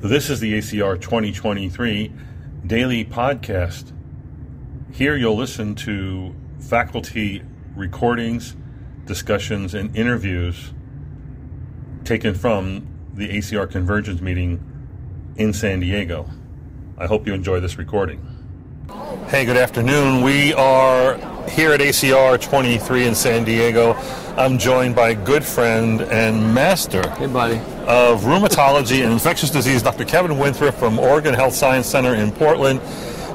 This is the ACR 2023 daily podcast. Here you'll listen to faculty recordings, discussions, and interviews taken from the ACR Convergence meeting in San Diego. I hope you enjoy this recording. Hey, good afternoon. We are here at ACR 23 in San Diego. I'm joined by a good friend and master Hey, buddy. of rheumatology and infectious disease, Dr. Kevin Winthrop from Oregon Health Science Center in Portland.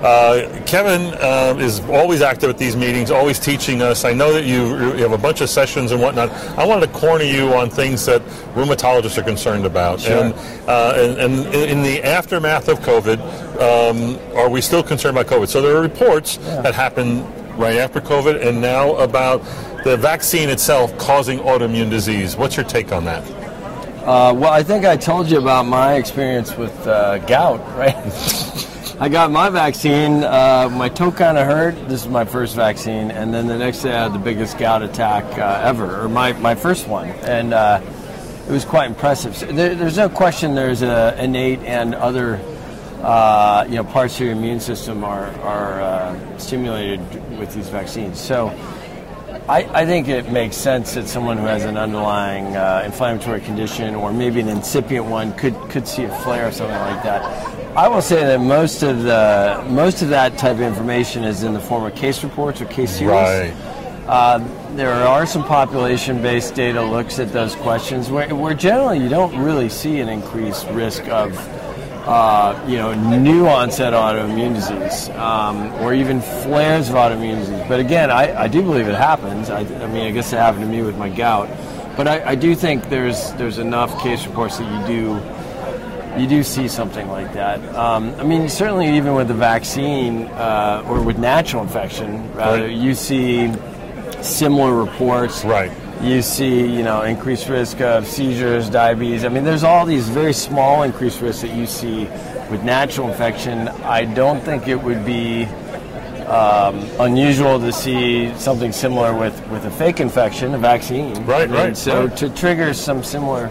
Uh, Kevin uh, is always active at these meetings, always teaching us. I know that you, you have a bunch of sessions and whatnot. I wanted to corner you on things that rheumatologists are concerned about. Sure. And, uh, and, and in the aftermath of COVID, um, are we still concerned about COVID? So there are reports that happened right after COVID and now about the vaccine itself causing autoimmune disease. What's your take on that? Uh, well, I think I told you about my experience with uh, gout, right? I got my vaccine. Uh, my toe kind of hurt. This is my first vaccine, and then the next day I had the biggest gout attack uh, ever, or my, my first one, and uh, it was quite impressive. So there, there's no question. There's a innate and other uh, you know parts of your immune system are are uh, stimulated with these vaccines. So. I, I think it makes sense that someone who has an underlying uh, inflammatory condition or maybe an incipient one could, could see a flare or something like that. I will say that most of the most of that type of information is in the form of case reports or case series. Right. Uh, there are some population-based data looks at those questions where, where generally you don't really see an increased risk of uh, you know, new onset autoimmune disease, um, or even flares of autoimmune disease. But again, I, I do believe it happens. I, I mean, I guess it happened to me with my gout. But I, I do think there's there's enough case reports that you do you do see something like that. Um, I mean, certainly even with the vaccine uh, or with natural infection, rather, Right. you see similar reports Right. You see, you know, increased risk of seizures, diabetes. I mean, there's all these very small increased risks that you see with natural infection. I don't think it would be um, unusual to see something similar with, with a fake infection, a vaccine. Right, I mean, right, So right. to trigger some similar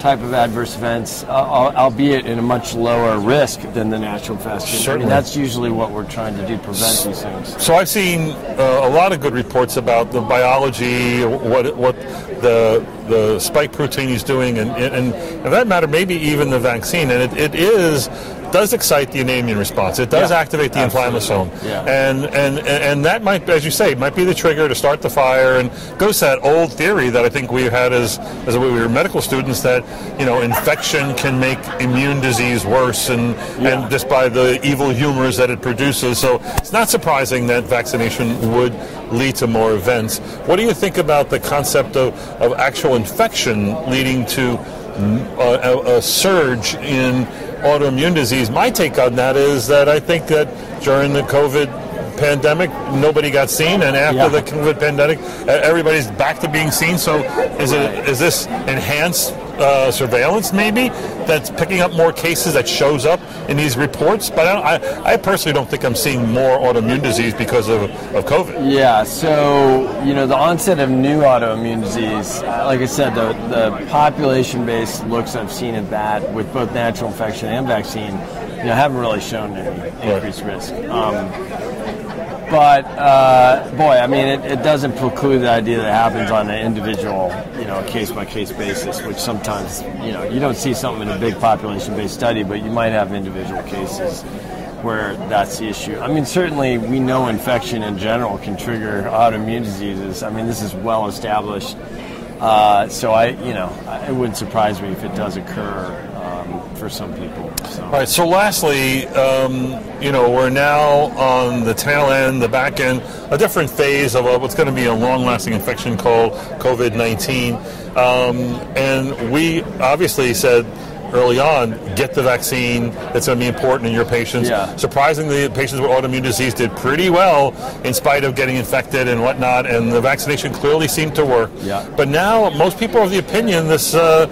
type of adverse events, uh, albeit in a much lower risk than the natural infection. I Certainly. mean, that's usually what we're trying to do, prevent these things. So I've seen uh, a lot of good reports about the biology, what what the the spike protein is doing, and and, and for that matter, maybe even the vaccine. And it, it is does excite the immune response. It does Yeah, activate the inflammasome, Yeah. and, and and that might, as you say, might be the trigger to start the fire. And goes to that old theory that I think we had as as we were medical students that you know infection can make immune disease worse, and Yeah. and just by the evil humors that it produces. So it's not surprising that vaccination would lead to more events. What do you think about the concept of, of actual infection leading to a, a, a surge in autoimmune disease? My take on that is that I think that during the COVID pandemic, nobody got seen, and after Yeah. the COVID pandemic, everybody's back to being seen. So is it is this enhanced uh, surveillance maybe that's picking up more cases that shows up in these reports? But I, don't, I, I personally don't think I'm seeing more autoimmune disease because of, of COVID. Yeah, so you know the onset of new autoimmune disease, like I said, the, the population-based looks I've seen at that with both natural infection and vaccine, you know, haven't really shown any increased risk. Um, but uh, boy, I mean, it, it doesn't preclude the idea that happens on an individual, you know, case-by-case basis, which sometimes you know you don't see something in a big population-based study, but you might have individual cases where that's the issue. I mean, certainly we know infection in general can trigger autoimmune diseases. I mean, this is well established. Uh, so I, you know, it wouldn't surprise me if it does occur for some people. So. All right. So, lastly, um, you know, we're now on the tail end, the back end, a different phase of uh, what's going to be a long-lasting infection called COVID-19, um, and we obviously said early on, get the vaccine. That's going to be important in your patients. Yeah. Surprisingly, patients with autoimmune disease did pretty well in spite of getting infected and whatnot, and the vaccination clearly seemed to work. Yeah. But now, most people are of the opinion this. Uh,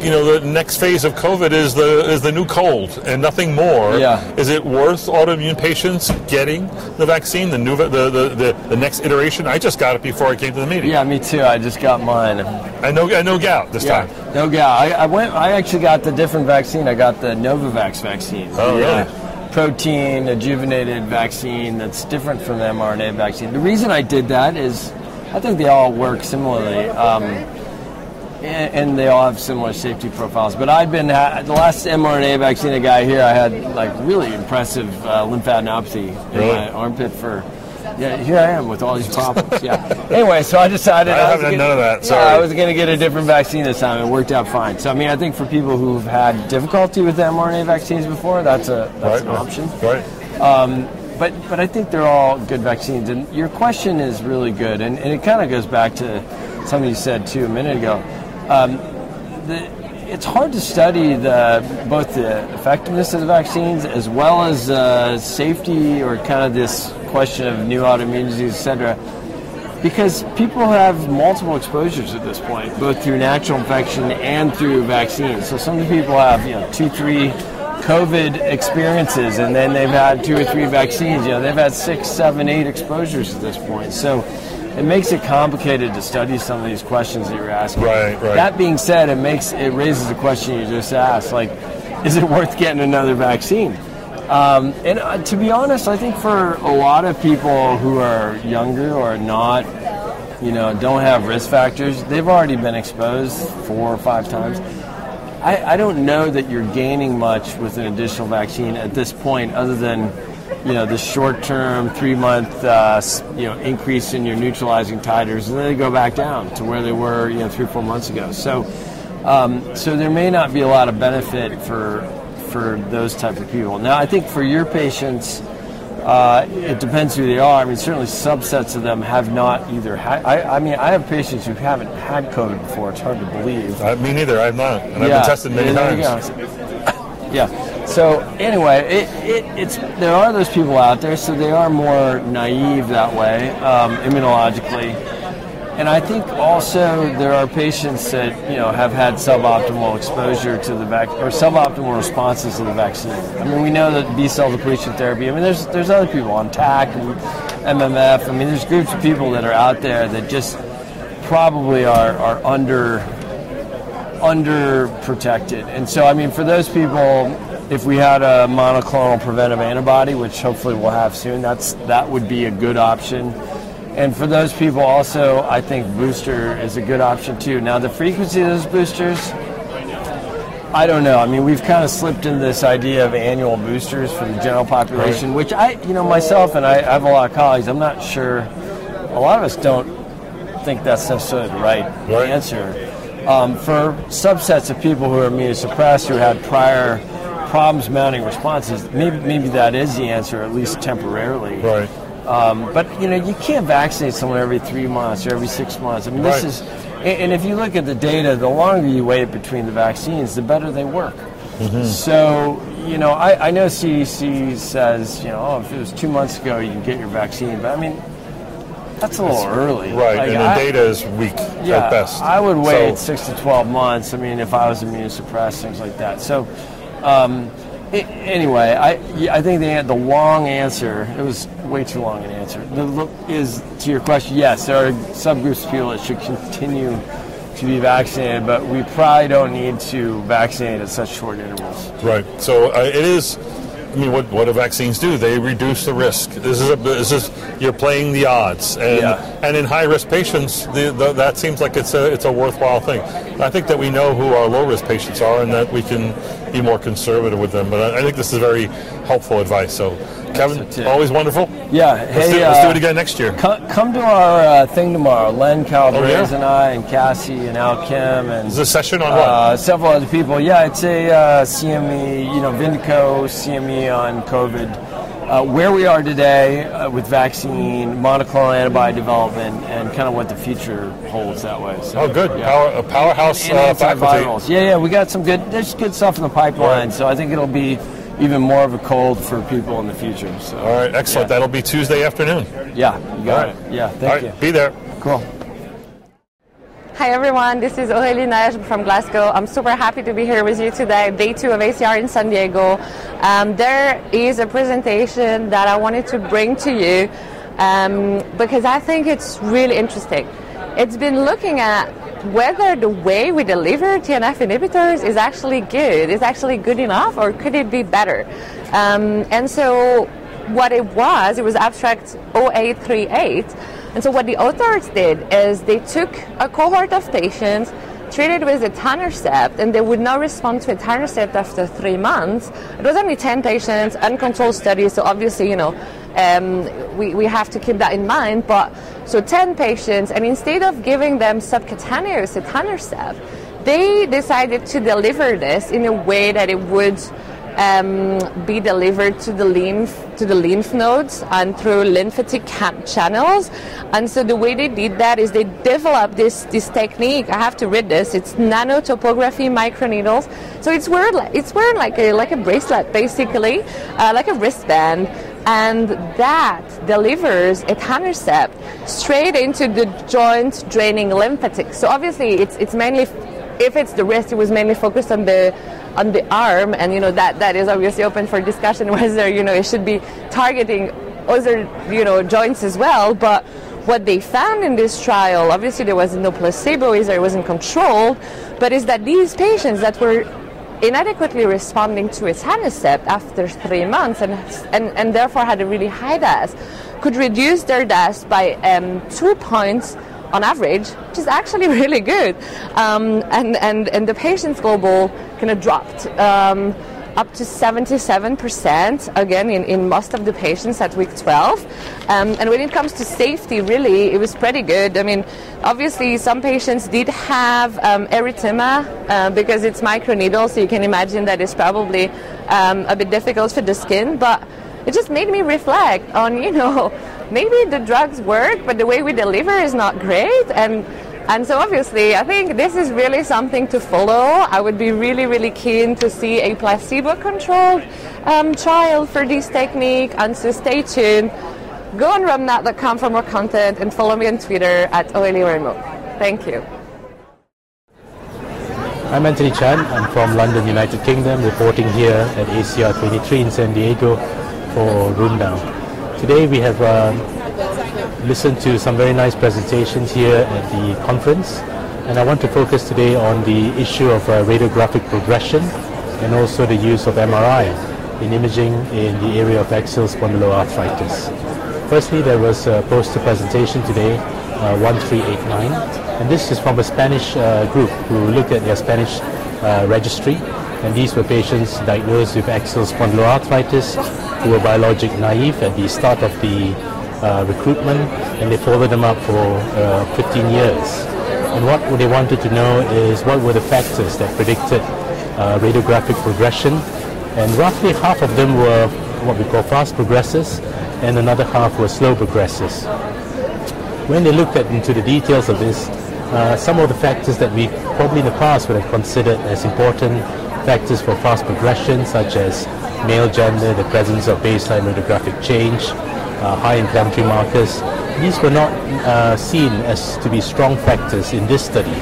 you know, the next phase of COVID is the is the new cold and nothing more. Yeah. Is it worth autoimmune patients getting the vaccine, the new, the, the, the, the next iteration? I just got it before I came to the meeting. Yeah, me too. I just got mine. I know, I know gout this Yeah, time. no gout. I, I went. I actually got the different vaccine. I got the Novavax vaccine. Oh, really? uh, protein adjuvated vaccine that's different from the mRNA vaccine. The reason I did that is, I think they all work similarly. Um, and and they all have similar safety profiles. But I've been the last mRNA vaccine I got here. I had like really impressive uh, lymphadenopathy in Really? my armpit for. Yeah, here I am with all these problems. Yeah. Anyway, so I decided I was haven't gonna- none of that, Yeah, sorry. I was going to get a different vaccine this time. It worked out fine. So I mean, I think for people who've had difficulty with the mRNA vaccines before, that's a that's an option. Right. But but I think they're all good vaccines. And your question is really good, and, and it kind of goes back to something you said too a minute ago. Um, the, it's hard to study the both the effectiveness of the vaccines as well as uh, safety or kind of this question of new autoimmune disease, et cetera, because people have multiple exposures at this point, both through natural infection and through vaccines. So some people have you know two, three COVID experiences, and then they've had two or three vaccines. You know, they've had six, seven, eight exposures at this point. So it makes it complicated to study some of these questions that you're asking. Right, right. That being said, it makes it raises the question you just asked, like, is it worth getting another vaccine? Um, and uh, to be honest, I think for a lot of people who are younger or not, you know, don't have risk factors, they've already been exposed four or five times. I, I don't know that you're gaining much with an additional vaccine at this point, other than you know the short-term three-month uh, you know increase in your neutralizing titers, and then they go back down to where they were you know three or four months ago. So, um, so there may not be a lot of benefit for for those type of people. Now, I think for your patients. Uh, it depends who they are. I mean, certainly subsets of them have not either had. I, I mean, I have patients who haven't had COVID before. It's hard to believe. Uh, me neither. I've not, and I've been tested many yeah, times. Yeah. So anyway, it, it, it's there are those people out there, so they are more naive that way um, immunologically, and I think also there are patients that you know have had suboptimal exposure to the vac or suboptimal responses to the vaccine. I mean, we know that B cell depletion therapy. I mean, there's there's other people on TAC and MMF. I mean, there's groups of people that are out there that just probably are are under underprotected. And so, I mean, for those people, if we had a monoclonal preventive antibody, which hopefully we'll have soon, that's that would be a good option. And for those people, also, I think booster is a good option too. Now, the frequency of those boosters, I don't know. I mean, we've kind of slipped into this idea of annual boosters for the general population, which I, you know, myself and I, I have a lot of colleagues. I'm not sure. A lot of us don't think that's necessarily the right, Right. answer. Um, for subsets of people who are immunosuppressed, who had prior problems mounting responses, maybe maybe that is the answer, at least temporarily. Right. Um, but you know, you can't vaccinate someone every three months or every six months. I mean, this Right. is, and if you look at the data, the longer you wait between the vaccines, the better they work. So, you know, I, I know CDC says, you know, oh, if it was two months ago, you can get your vaccine, but I mean, that's a little early. Right. Like, and the I- data is weak yeah, at best. I would wait So- six to 12 months. I mean, if I was immunosuppressed, things like that. So, um, anyway, I, I think the, the long answer, it was way too long an answer, the, is to your question, yes, there are subgroups of people that should continue to be vaccinated, but we probably don't need to vaccinate at such short intervals. Right. So uh, it is. I mean, what what do vaccines do? They reduce the risk. This is a this is you're playing the odds, and Yeah. and in high risk patients, the, the, that seems like it's a it's a worthwhile thing. I think that we know who our low risk patients are, and that we can be more conservative with them. But I, I think this is very helpful advice. So, Kevin, always wonderful. Yeah, Let's, hey, do, let's do uh, it again next year. Come, come to our uh, thing tomorrow. Len Calabrese Oh, yeah? and I, and Cassie, and Al Kim, and Is this session on what? uh, several other people. Yeah, it's a uh, CME, you know, Vindico CME on COVID. Uh, where we are today uh, with vaccine, monoclonal antibody development, and kind of what the future holds that way. So, oh, good. yeah. Power, a powerhouse And uh, faculty. Yeah, yeah, we got some good. There's good stuff in the pipeline, Right. so I think it'll be even more of a cold for people in the future. So, All right, excellent. Yeah, That'll be Tuesday afternoon. yeah you got All right. it. Yeah, All thank right, you. be there. Cool. Hi everyone, this is Aurélie Najm from Glasgow. I'm super happy to be here with you today, day two of ACR in San Diego. Um, there is a presentation that I wanted to bring to you um, because I think it's really interesting. It's been looking at whether the way we deliver TNF inhibitors is actually good, is actually good enough, or could it be better? Um, and so what it was, it was abstract 0838 and so what the authors did is they took a cohort of patients treated with etanercept and they would not respond to etanercept after three months. It was only 10 patients, uncontrolled study, so obviously, you know, um, we, we have to keep that in mind. But so 10 patients, and instead of giving them subcutaneous etanercept, they decided to deliver this in a way that it would um, be delivered to the lymph to the lymph nodes and through lymphatic channels. And so the way they did that is they developed this this technique. I have to read this. It's nanotopography microneedles. So it's wearing it's wearing like a like a bracelet basically, uh, like a wristband. And that delivers a etanercept straight into the joint draining lymphatic. So obviously, it's it's mainly if it's the wrist, it was mainly focused on the on the arm, and you know that that is obviously open for discussion whether you know it should be targeting other you know joints as well. But what they found in this trial, obviously there was no placebo, either it wasn't controlled, but is that these patients that were inadequately responding to etanercept after three months and, and, and therefore had a really high DAS could reduce their DAS by um, two points on average, which is actually really good. Um, and, and, and the patient's global kind of dropped um, up to 77% again in, in most of the patients at week 12. Um, and when it comes to safety, really, it was pretty good. I mean, obviously, some patients did have um, erythema uh, because it's microneedle, so you can imagine that it's probably um, a bit difficult for the skin. But it just made me reflect on, you know, maybe the drugs work, but the way we deliver is not great. And and so obviously, I think this is really something to follow. I would be really, really keen to see a placebo-controlled um, trial for this technique. And so stay tuned. Go on RheumNow.com for more content and follow me on Twitter at Remo. Thank you. I'm Antoni Chan. I'm from London, United Kingdom, reporting here at ACR 23 in San Diego for RheumNow. Today we have um, listened to some very nice presentations here at the conference and I want to focus today on the issue of uh, radiographic progression and also the use of MRI in imaging in the area of axial spondyloarthritis. Firstly, there was a poster presentation today, uh, 1389, and this is from a Spanish uh, group who looked at their Spanish uh, registry and these were patients diagnosed with axial spondyloarthritis who were biologic naive at the start of the uh, recruitment and they followed them up for uh, 15 years. And what they wanted to know is what were the factors that predicted uh, radiographic progression and roughly half of them were what we call fast progressors and another half were slow progressors. When they looked at into the details of this, uh, some of the factors that we probably in the past would have considered as important factors for fast progression, such as male gender, the presence of baseline radiographic change, uh, high inflammatory markers. These were not uh, seen as to be strong factors in this study,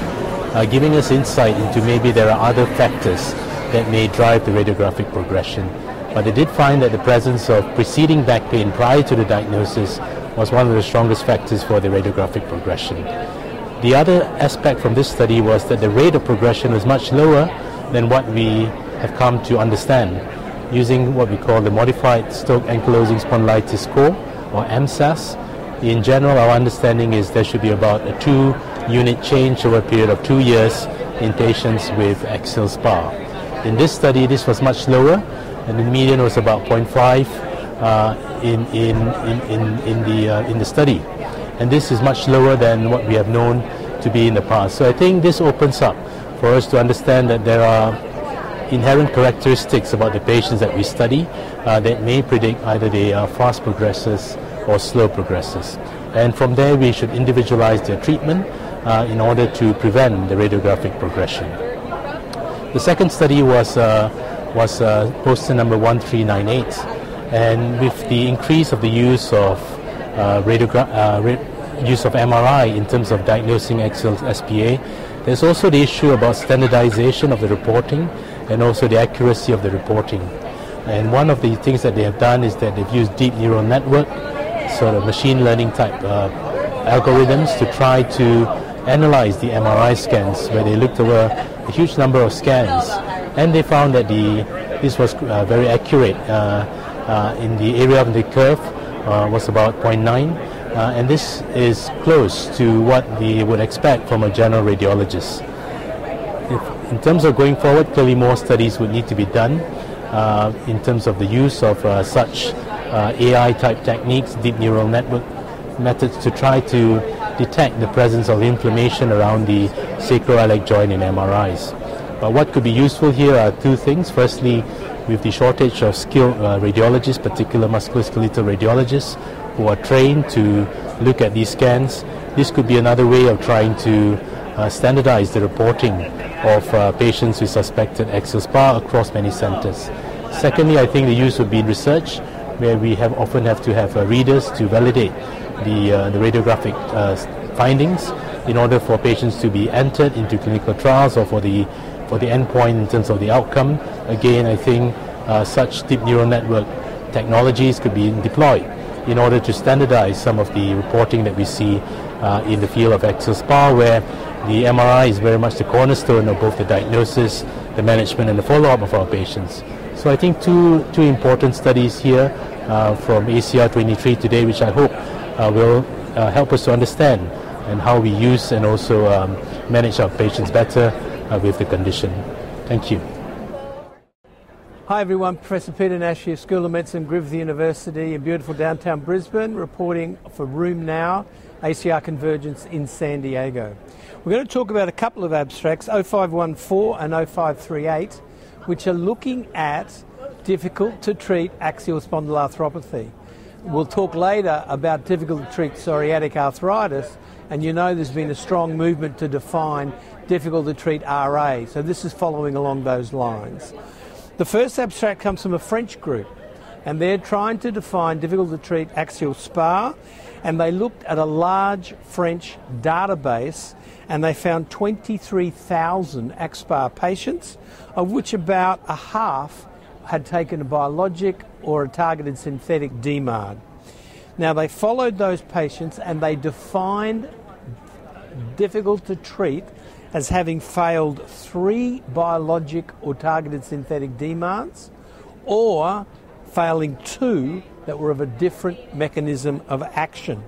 uh, giving us insight into maybe there are other factors that may drive the radiographic progression. But they did find that the presence of preceding back pain prior to the diagnosis was one of the strongest factors for the radiographic progression. The other aspect from this study was that the rate of progression was much lower than what we have come to understand using what we call the Modified Stoke ankylosing Spondylitis Score, or MSAS. In general, our understanding is there should be about a two unit change over a period of two years in patients with axial SPA. In this study, this was much lower, and the median was about 0.5 uh, in, in, in, in, the, uh, in the study. And this is much lower than what we have known to be in the past. So I think this opens up for us to understand that there are inherent characteristics about the patients that we study uh, that may predict either they are fast progressors or slow progressors. And from there, we should individualize their treatment uh, in order to prevent the radiographic progression. The second study was, uh, was uh, poster number 1398. And with the increase of the use of uh, radiogra- uh, use of MRI in terms of diagnosing axial SPA. There's also the issue about standardization of the reporting and also the accuracy of the reporting. And one of the things that they have done is that they've used deep neural network, sort of machine learning type uh, algorithms to try to analyze the MRI scans where they looked over a huge number of scans and they found that the this was uh, very accurate uh, uh in the area of the curve uh, was about 0.9 uh, and this is close to what we would expect from a general radiologist. If, in terms of going forward, clearly more studies would need to be done uh, in terms of the use of uh, such uh, AI type techniques, deep neural network methods to try to detect the presence of inflammation around the sacroiliac joint in MRIs. But what could be useful here are two things. Firstly, with the shortage of skilled uh, radiologists, particular musculoskeletal radiologists, who are trained to look at these scans, this could be another way of trying to uh, standardize the reporting of uh, patients with suspected axial SpA across many centers. Secondly, I think the use would be in research, where we have often have to have uh, readers to validate the, uh, the radiographic uh, findings in order for patients to be entered into clinical trials or for the, for the endpoint in terms of the outcome. Again, I think uh, such deep neural network technologies could be deployed in order to standardize some of the reporting that we see uh, in the field of SpA, where the MRI is very much the cornerstone of both the diagnosis, the management, and the follow-up of our patients. So I think two, two important studies here uh, from ACR 23 today, which I hope uh, will uh, help us to understand and how we use and also um, manage our patients better uh, with the condition. Thank you. Hi everyone, Professor Peter Nash here, School of Medicine, Griffith University in beautiful downtown Brisbane, reporting for RheumNow, ACR Convergence in San Diego. We're going to talk about a couple of abstracts, 0514 and 0538, which are looking at difficult to treat axial spondyloarthropathy. We'll talk later about difficult to treat psoriatic arthritis, and you know there's been a strong movement to define difficult to treat RA, so this is following along those lines. The first abstract comes from a French group, and they're trying to define difficult to treat axial SpA, and they looked at a large French database and they found 23,000 AxSpA patients, of which about a half had taken a biologic or a targeted synthetic DMARD. Now they followed those patients and they defined difficult to treat as having failed three biologic or targeted synthetic DMARDs or failing two that were of a different mechanism of action.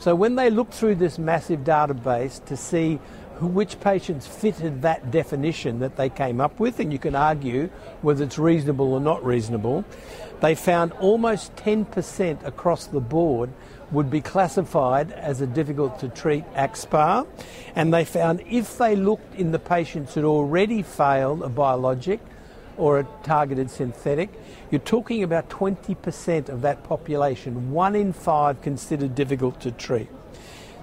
So when they looked through this massive database to see which patients fitted that definition that they came up with, and you can argue whether it's reasonable or not reasonable, they found almost 10% across the board would be classified as a difficult to treat AxSpA. And they found if they looked in the patients who'd already failed a biologic or a targeted synthetic, you're talking about 20% of that population, one in five considered difficult to treat.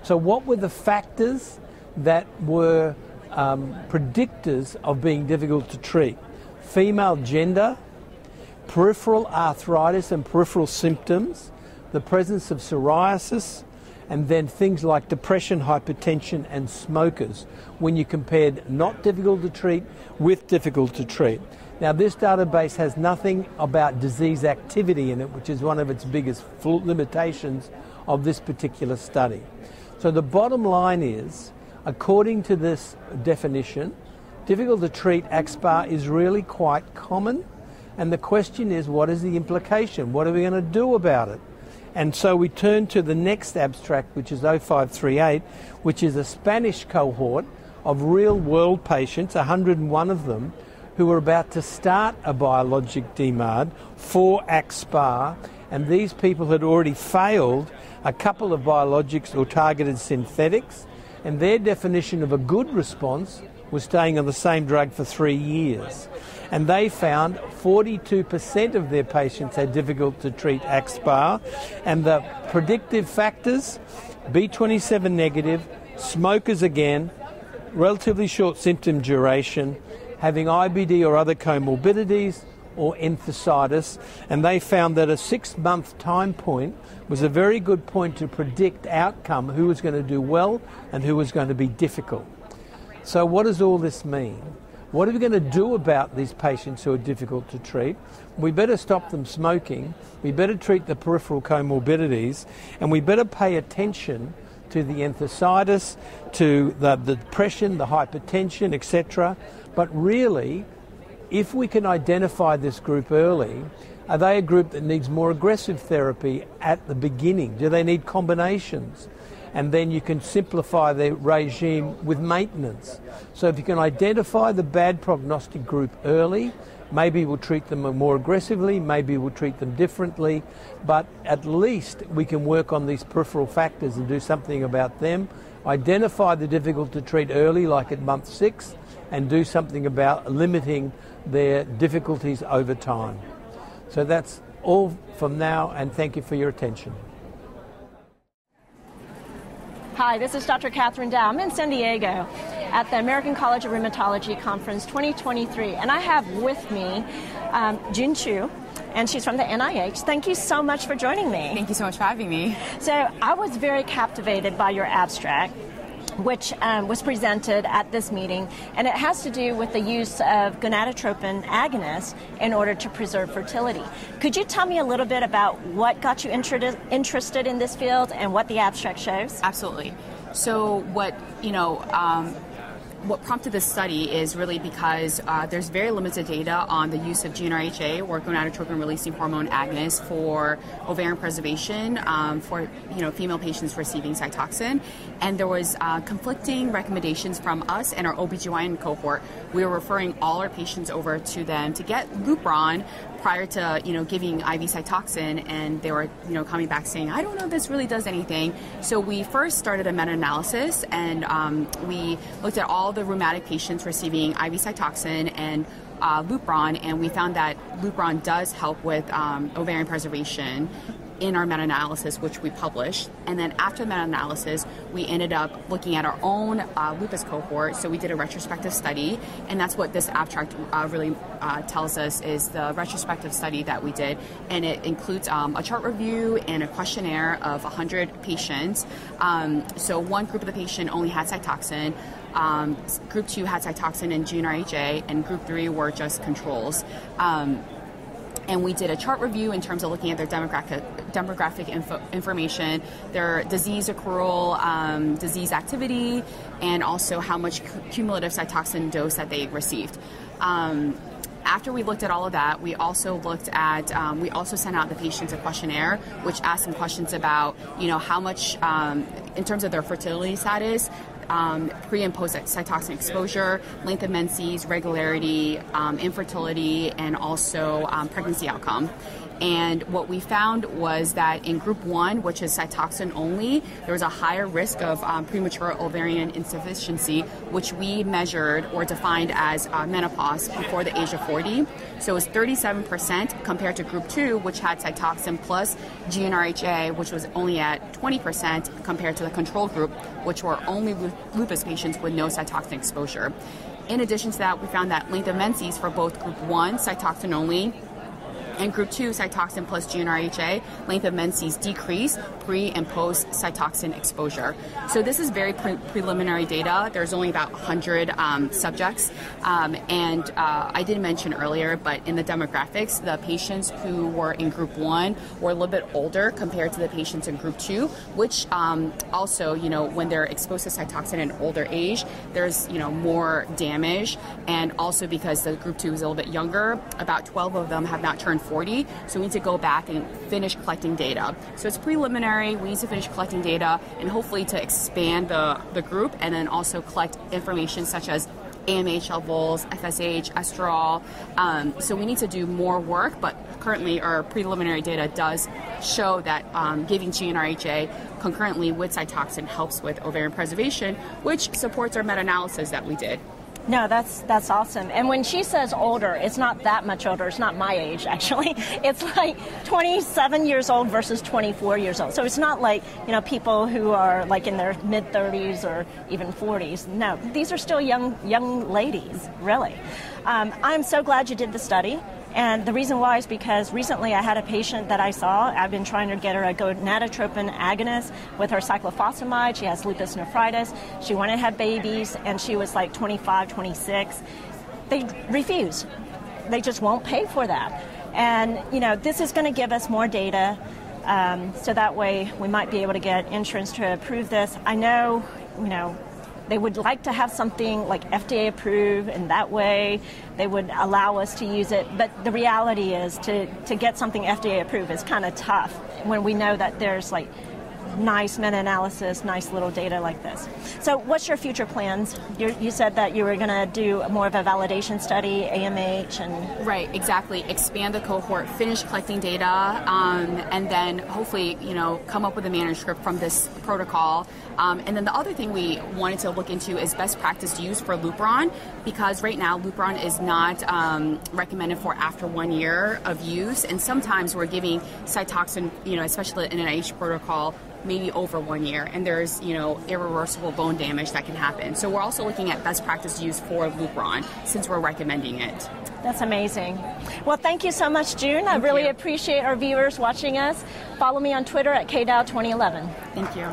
So, what were the factors that were um, predictors of being difficult to treat? Female gender, peripheral arthritis and peripheral symptoms, the presence of psoriasis, and then things like depression, hypertension, and smokers when you compared not difficult to treat with difficult to treat. Now, this database has nothing about disease activity in it, which is one of its biggest limitations of this particular study. So, the bottom line is, according to this definition, difficult to treat AxSpA is really quite common. And the question is, what is the implication? What are we going to do about it? And so we turn to the next abstract, which is 0538, which is a Spanish cohort of real world patients, 101 of them, who were about to start a biologic DMARD for AxSpA. And these people had already failed a couple of biologics or targeted synthetics. And their definition of a good response was staying on the same drug for three years and they found 42% of their patients had difficult to treat AxSpA, and the predictive factors B27 negative, smokers again, relatively short symptom duration, having IBD or other comorbidities, or enthesitis, and they found that a six month time point was a very good point to predict outcome who was going to do well and who was going to be difficult. So, what does all this mean? What are we going to do about these patients who are difficult to treat? We better stop them smoking, we better treat the peripheral comorbidities, and we better pay attention to the enthesitis, to the, the depression, the hypertension, etc. But really, if we can identify this group early, are they a group that needs more aggressive therapy at the beginning? Do they need combinations? And then you can simplify the regime with maintenance. So if you can identify the bad prognostic group early, maybe we'll treat them more aggressively, maybe we'll treat them differently, but at least we can work on these peripheral factors and do something about them. Identify the difficult to treat early, like at month six, and do something about limiting their difficulties over time. So that's all from now, and thank you for your attention. Hi, this is Dr. Kathryn Dao. I'm in San Diego at the American College of Rheumatology Conference 2023, and I have with me um, Jun Chu, and she's from the NIH. Thank you so much for joining me. Thank you so much for having me. So, I was very captivated by your abstract which um, was presented at this meeting, and it has to do with the use of gonadotropin agonists in order to preserve fertility. Could you tell me a little bit about what got you inter- interested in this field and what the abstract shows? Absolutely. So, what you know, um, what prompted this study is really because uh, there's very limited data on the use of GnRHA or gonadotropin releasing hormone agonists for ovarian preservation um, for you know female patients receiving Cytoxan, and there was uh, conflicting recommendations from us and our OBGYN cohort. We were referring all our patients over to them to get Lupron prior to you know giving IV Cytoxan, and they were you know coming back saying, I don't know if this really does anything. So we first started a meta-analysis, and um, we looked at all the rheumatic patients receiving IV Cytoxan and uh, Lupron, and we found that Lupron does help with um, ovarian preservation in our meta-analysis, which we published. And then after the meta-analysis, we ended up looking at our own uh, lupus cohort. So we did a retrospective study, and that's what this abstract uh, really uh, tells us is the retrospective study that we did, and it includes um, a chart review and a questionnaire of 100 patients. Um, so one group of the patient only had Cytoxan. Um, group two had Cytoxan and GnRHA, and group three were just controls. Um, and we did a chart review in terms of looking at their demographic demographic info, information, their disease accrual, um, disease activity, and also how much cumulative cytoxan dose that they received. Um, after we looked at all of that, we also looked at, um, we also sent out the patients a questionnaire, which asked some questions about, you know, how much, um, in terms of their fertility status, um, pre and post cytoxan exposure, length of menses, regularity, um, infertility, and also um, pregnancy outcome. And what we found was that in group one, which is Cytoxan only, there was a higher risk of um, premature ovarian insufficiency, which we measured or defined as uh, menopause before the age of 40. So it was 37% compared to group two, which had Cytoxan plus GnRHA, which was only at 20% compared to the control group, which were only lupus patients with no Cytoxan exposure. In addition to that, we found that length of menses for both group one, Cytoxan only, and group 2, Cytoxan plus GnRHA, length of menses decrease pre and post Cytoxan exposure. So this is very pre- preliminary data. There's only about 100 um, subjects. Um, and uh, I did mention earlier, but in the demographics, the patients who were in group 1 were a little bit older compared to the patients in group 2, which um, also, you know, when they're exposed to Cytoxan in older age, there's, you know, more damage. And also because the group 2 is a little bit younger, about 12 of them have not turned 40, so we need to go back and finish collecting data. So it's preliminary, we need to finish collecting data and hopefully to expand the, the group and then also collect information such as AMH levels, FSH, estrol. Um, so we need to do more work, but currently our preliminary data does show that um, giving GnRHA concurrently with cytoxan helps with ovarian preservation, which supports our meta-analysis that we did. No, that's that's awesome. And when she says older, it's not that much older. It's not my age actually. It's like 27 years old versus 24 years old. So it's not like you know people who are like in their mid 30s or even 40s. No, these are still young young ladies, really. Um, I'm so glad you did the study And the reason why is because recently I had a patient that I saw. I've been trying to get her a gonadotropin agonist with her cyclophosphamide. She has lupus nephritis. She wanted to have babies, and she was like 25, 26. They refuse. They just won't pay for that. And, you know, this is going to give us more data. Um, so that way we might be able to get insurance to approve this. I know, you know, they would like to have something like FDA approved, and that way they would allow us to use it. But the reality is, to, to get something FDA approved is kind of tough when we know that there's like nice meta-analysis, nice little data like this. So, what's your future plans? you you said that you were going to do more of a validation study, AMH, and right, exactly. Expand the cohort, finish collecting data, um, and then hopefully, you know, come up with a manuscript from this protocol. Um, and then the other thing we wanted to look into is best practice use for Lupron, because right now Lupron is not um, recommended for after one year of use, and sometimes we're giving Cytoxan, you know, especially in an IH protocol, maybe over one year, and there's you know irreversible bone damage that can happen. So we're also looking at best practice use for Lupron since we're recommending it. That's amazing. Well, thank you so much, June. Thank I really you. appreciate our viewers watching us. Follow me on Twitter at KDAO2011. Thank you.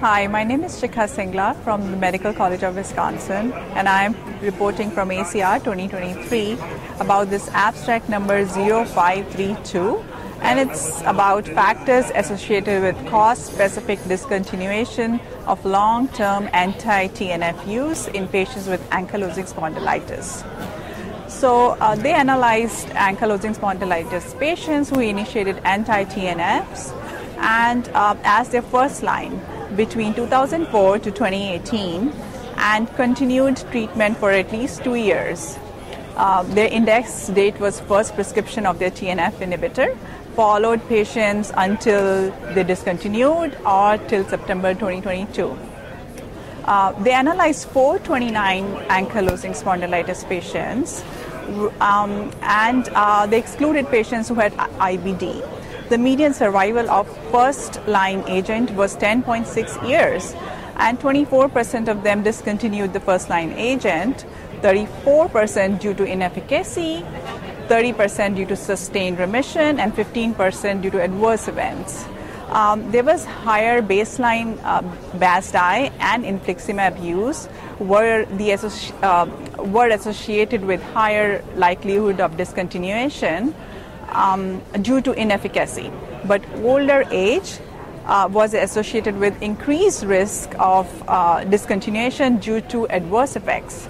Hi, my name is Shikha Singla from the Medical College of Wisconsin, and I am reporting from ACR 2023 about this abstract number 0532 and it's about factors associated with cause-specific discontinuation of long-term anti-TNF use in patients with ankylosing spondylitis. So uh, they analyzed ankylosing spondylitis patients who initiated anti-TNFs and uh, as their first line between 2004 to 2018 and continued treatment for at least two years. Uh, their index date was first prescription of their TNF inhibitor followed patients until they discontinued or till September 2022. Uh, they analyzed 429 ankylosing spondylitis patients um, and uh, they excluded patients who had IBD. The median survival of first line agent was 10.6 years, and 24% of them discontinued the first line agent, 34% due to inefficacy, 30% due to sustained remission, and 15% due to adverse events. Um, there was higher baseline uh, BASDAI and infliximab use were, the uh, were associated with higher likelihood of discontinuation um, due to inefficacy. But older age uh, was associated with increased risk of uh, discontinuation due to adverse effects.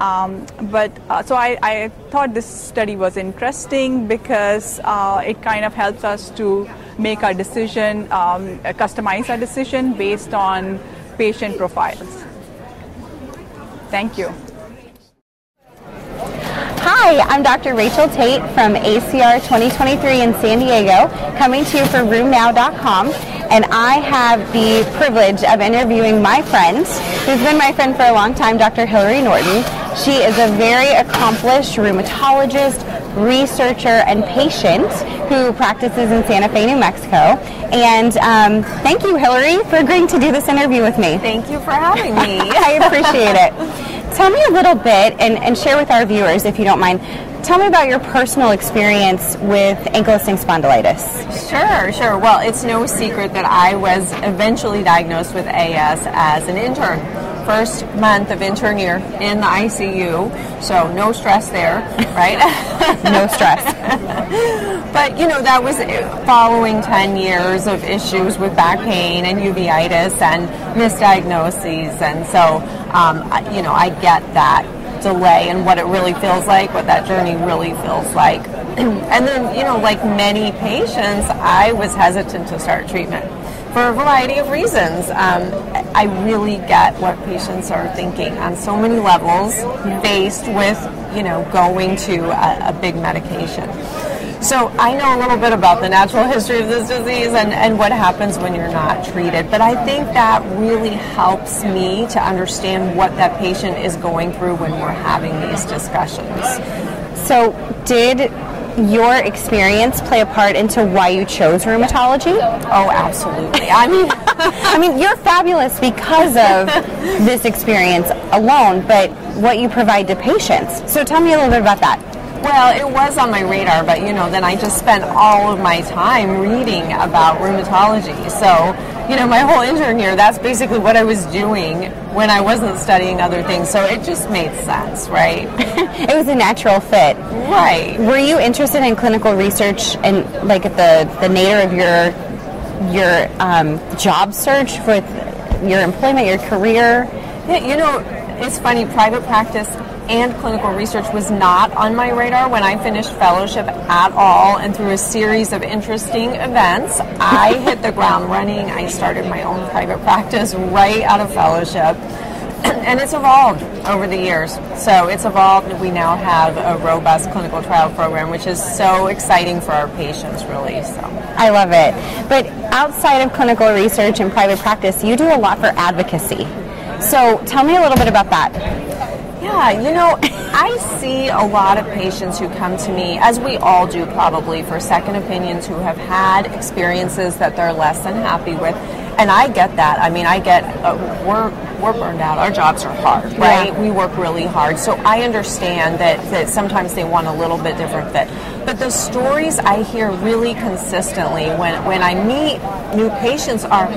Um, but uh, so I, I, thought this study was interesting because uh, it kind of helps us to make our decision, um, customize our decision based on patient profiles. Thank you. Hi, I'm Dr. Rachel Tate from ACR 2023 in San Diego, coming to you from RheumNow.com, And I have the privilege of interviewing my friend, who's been my friend for a long time, Dr. Hillary Norton. She is a very accomplished rheumatologist, researcher, and patient who practices in Santa Fe, New Mexico. And um, thank you, Hillary, for agreeing to do this interview with me. Thank you for having me. I appreciate it. Tell me a little bit and, and share with our viewers, if you don't mind, tell me about your personal experience with ankylosing spondylitis. Sure, sure. Well, it's no secret that I was eventually diagnosed with AS as an intern. First month of intern year in the ICU, so no stress there, right? no stress. but you know that was following 10 years of issues with back pain and uveitis and misdiagnoses, and so um, you know I get that delay and what it really feels like, what that journey really feels like. and then, you know, like many patients, I was hesitant to start treatment for a variety of reasons. Um, I really get what patients are thinking on so many levels, faced with, you know, going to a, a big medication. So I know a little bit about the natural history of this disease and, and what happens when you're not treated. But I think that really helps me to understand what that patient is going through when we're having these discussions. So did your experience play a part into why you chose rheumatology? Oh, absolutely. I mean, I mean, you're fabulous because of this experience alone, but what you provide to patients. So tell me a little bit about that. Well, it was on my radar, but you know, then I just spent all of my time reading about rheumatology. So, you know, my whole intern year, that's basically what I was doing when I wasn't studying other things. So it just made sense, right? it was a natural fit. Right. Were you interested in clinical research and like the the nature of your your um, job search with your employment, your career? Yeah, you know, it's funny, private practice and clinical research was not on my radar when I finished fellowship at all. And through a series of interesting events, I hit the ground running. I started my own private practice right out of fellowship. And it's evolved over the years. So it's evolved. We now have a robust clinical trial program, which is so exciting for our patients, really. So I love it. But outside of clinical research and private practice, you do a lot for advocacy. So tell me a little bit about that. Yeah, you know, I see a lot of patients who come to me, as we all do probably, for second opinions who have had experiences that they're less than happy with. And I get that. I mean, I get, uh, we're, we're burned out. Our jobs are hard, right? Yeah. We work really hard. So I understand that, that sometimes they want a little bit different fit. But the stories I hear really consistently when, when I meet new patients are,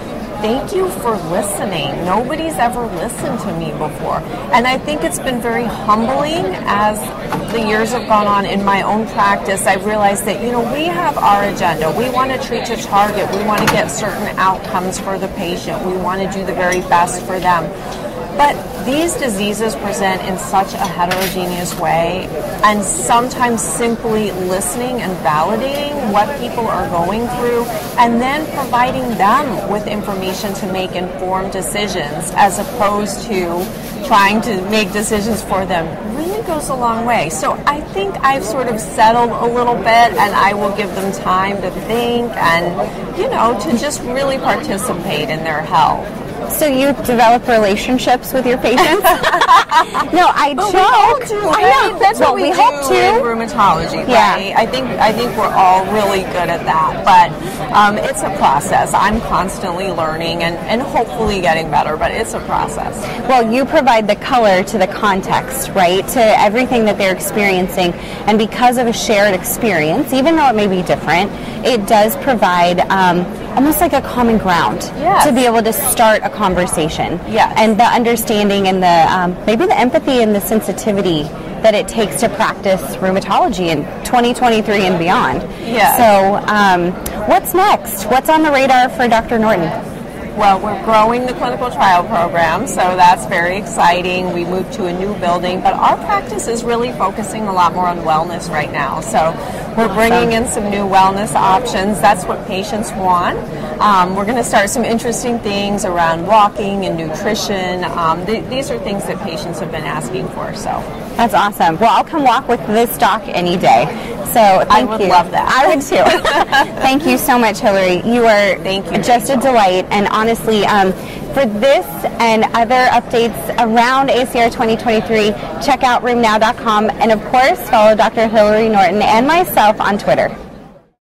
thank you for listening. Nobody's ever listened to me before. And I think it's been very humbling as the years have gone on in my own practice. I've realized that, you know, we have our agenda. We want to treat to target. We want to get certain outcomes for the patient. We want to do the very best for them. But these diseases present in such a heterogeneous way, and sometimes simply listening and validating what people are going through, and then providing them with information to make informed decisions as opposed to trying to make decisions for them really goes a long way. So I think I've sort of settled a little bit, and I will give them time to think and, you know, to just really participate in their health. So you develop relationships with your patients? no, I But joke. do, I right? know. That's well, what we, we do hope to. in rheumatology, Yeah. right? I think I think we're all really good at that, but um, it's a process. I'm constantly learning and, and hopefully getting better, but it's a process. Well, you provide the color to the context, right? To everything that they're experiencing. And because of a shared experience, even though it may be different, it does provide um, almost like a common ground Yes. to be able to start a conversation. Yes. And the understanding and the um, maybe the empathy and the sensitivity that it takes to practice rheumatology in 2023 and beyond. Yes. So, um, what's next? What's on the radar for Dr. Norton? Well, we're growing the clinical trial program, so that's very exciting. We moved to a new building, but our practice is really focusing a lot more on wellness right now. So we're bringing in some new wellness options. That's what patients want. Um, we're going to start some interesting things around walking and nutrition. Um, th- these are things that patients have been asking for. So That's awesome. Well, I'll come walk with this doc any day. So thank I would you. love that. I would too. thank you so much, Hillary. You are Thank you, just a delight. And honestly, um, for this and other updates around ACR 2023, check out RheumNow.com and of course follow Dr. Hillary Norton and myself on Twitter.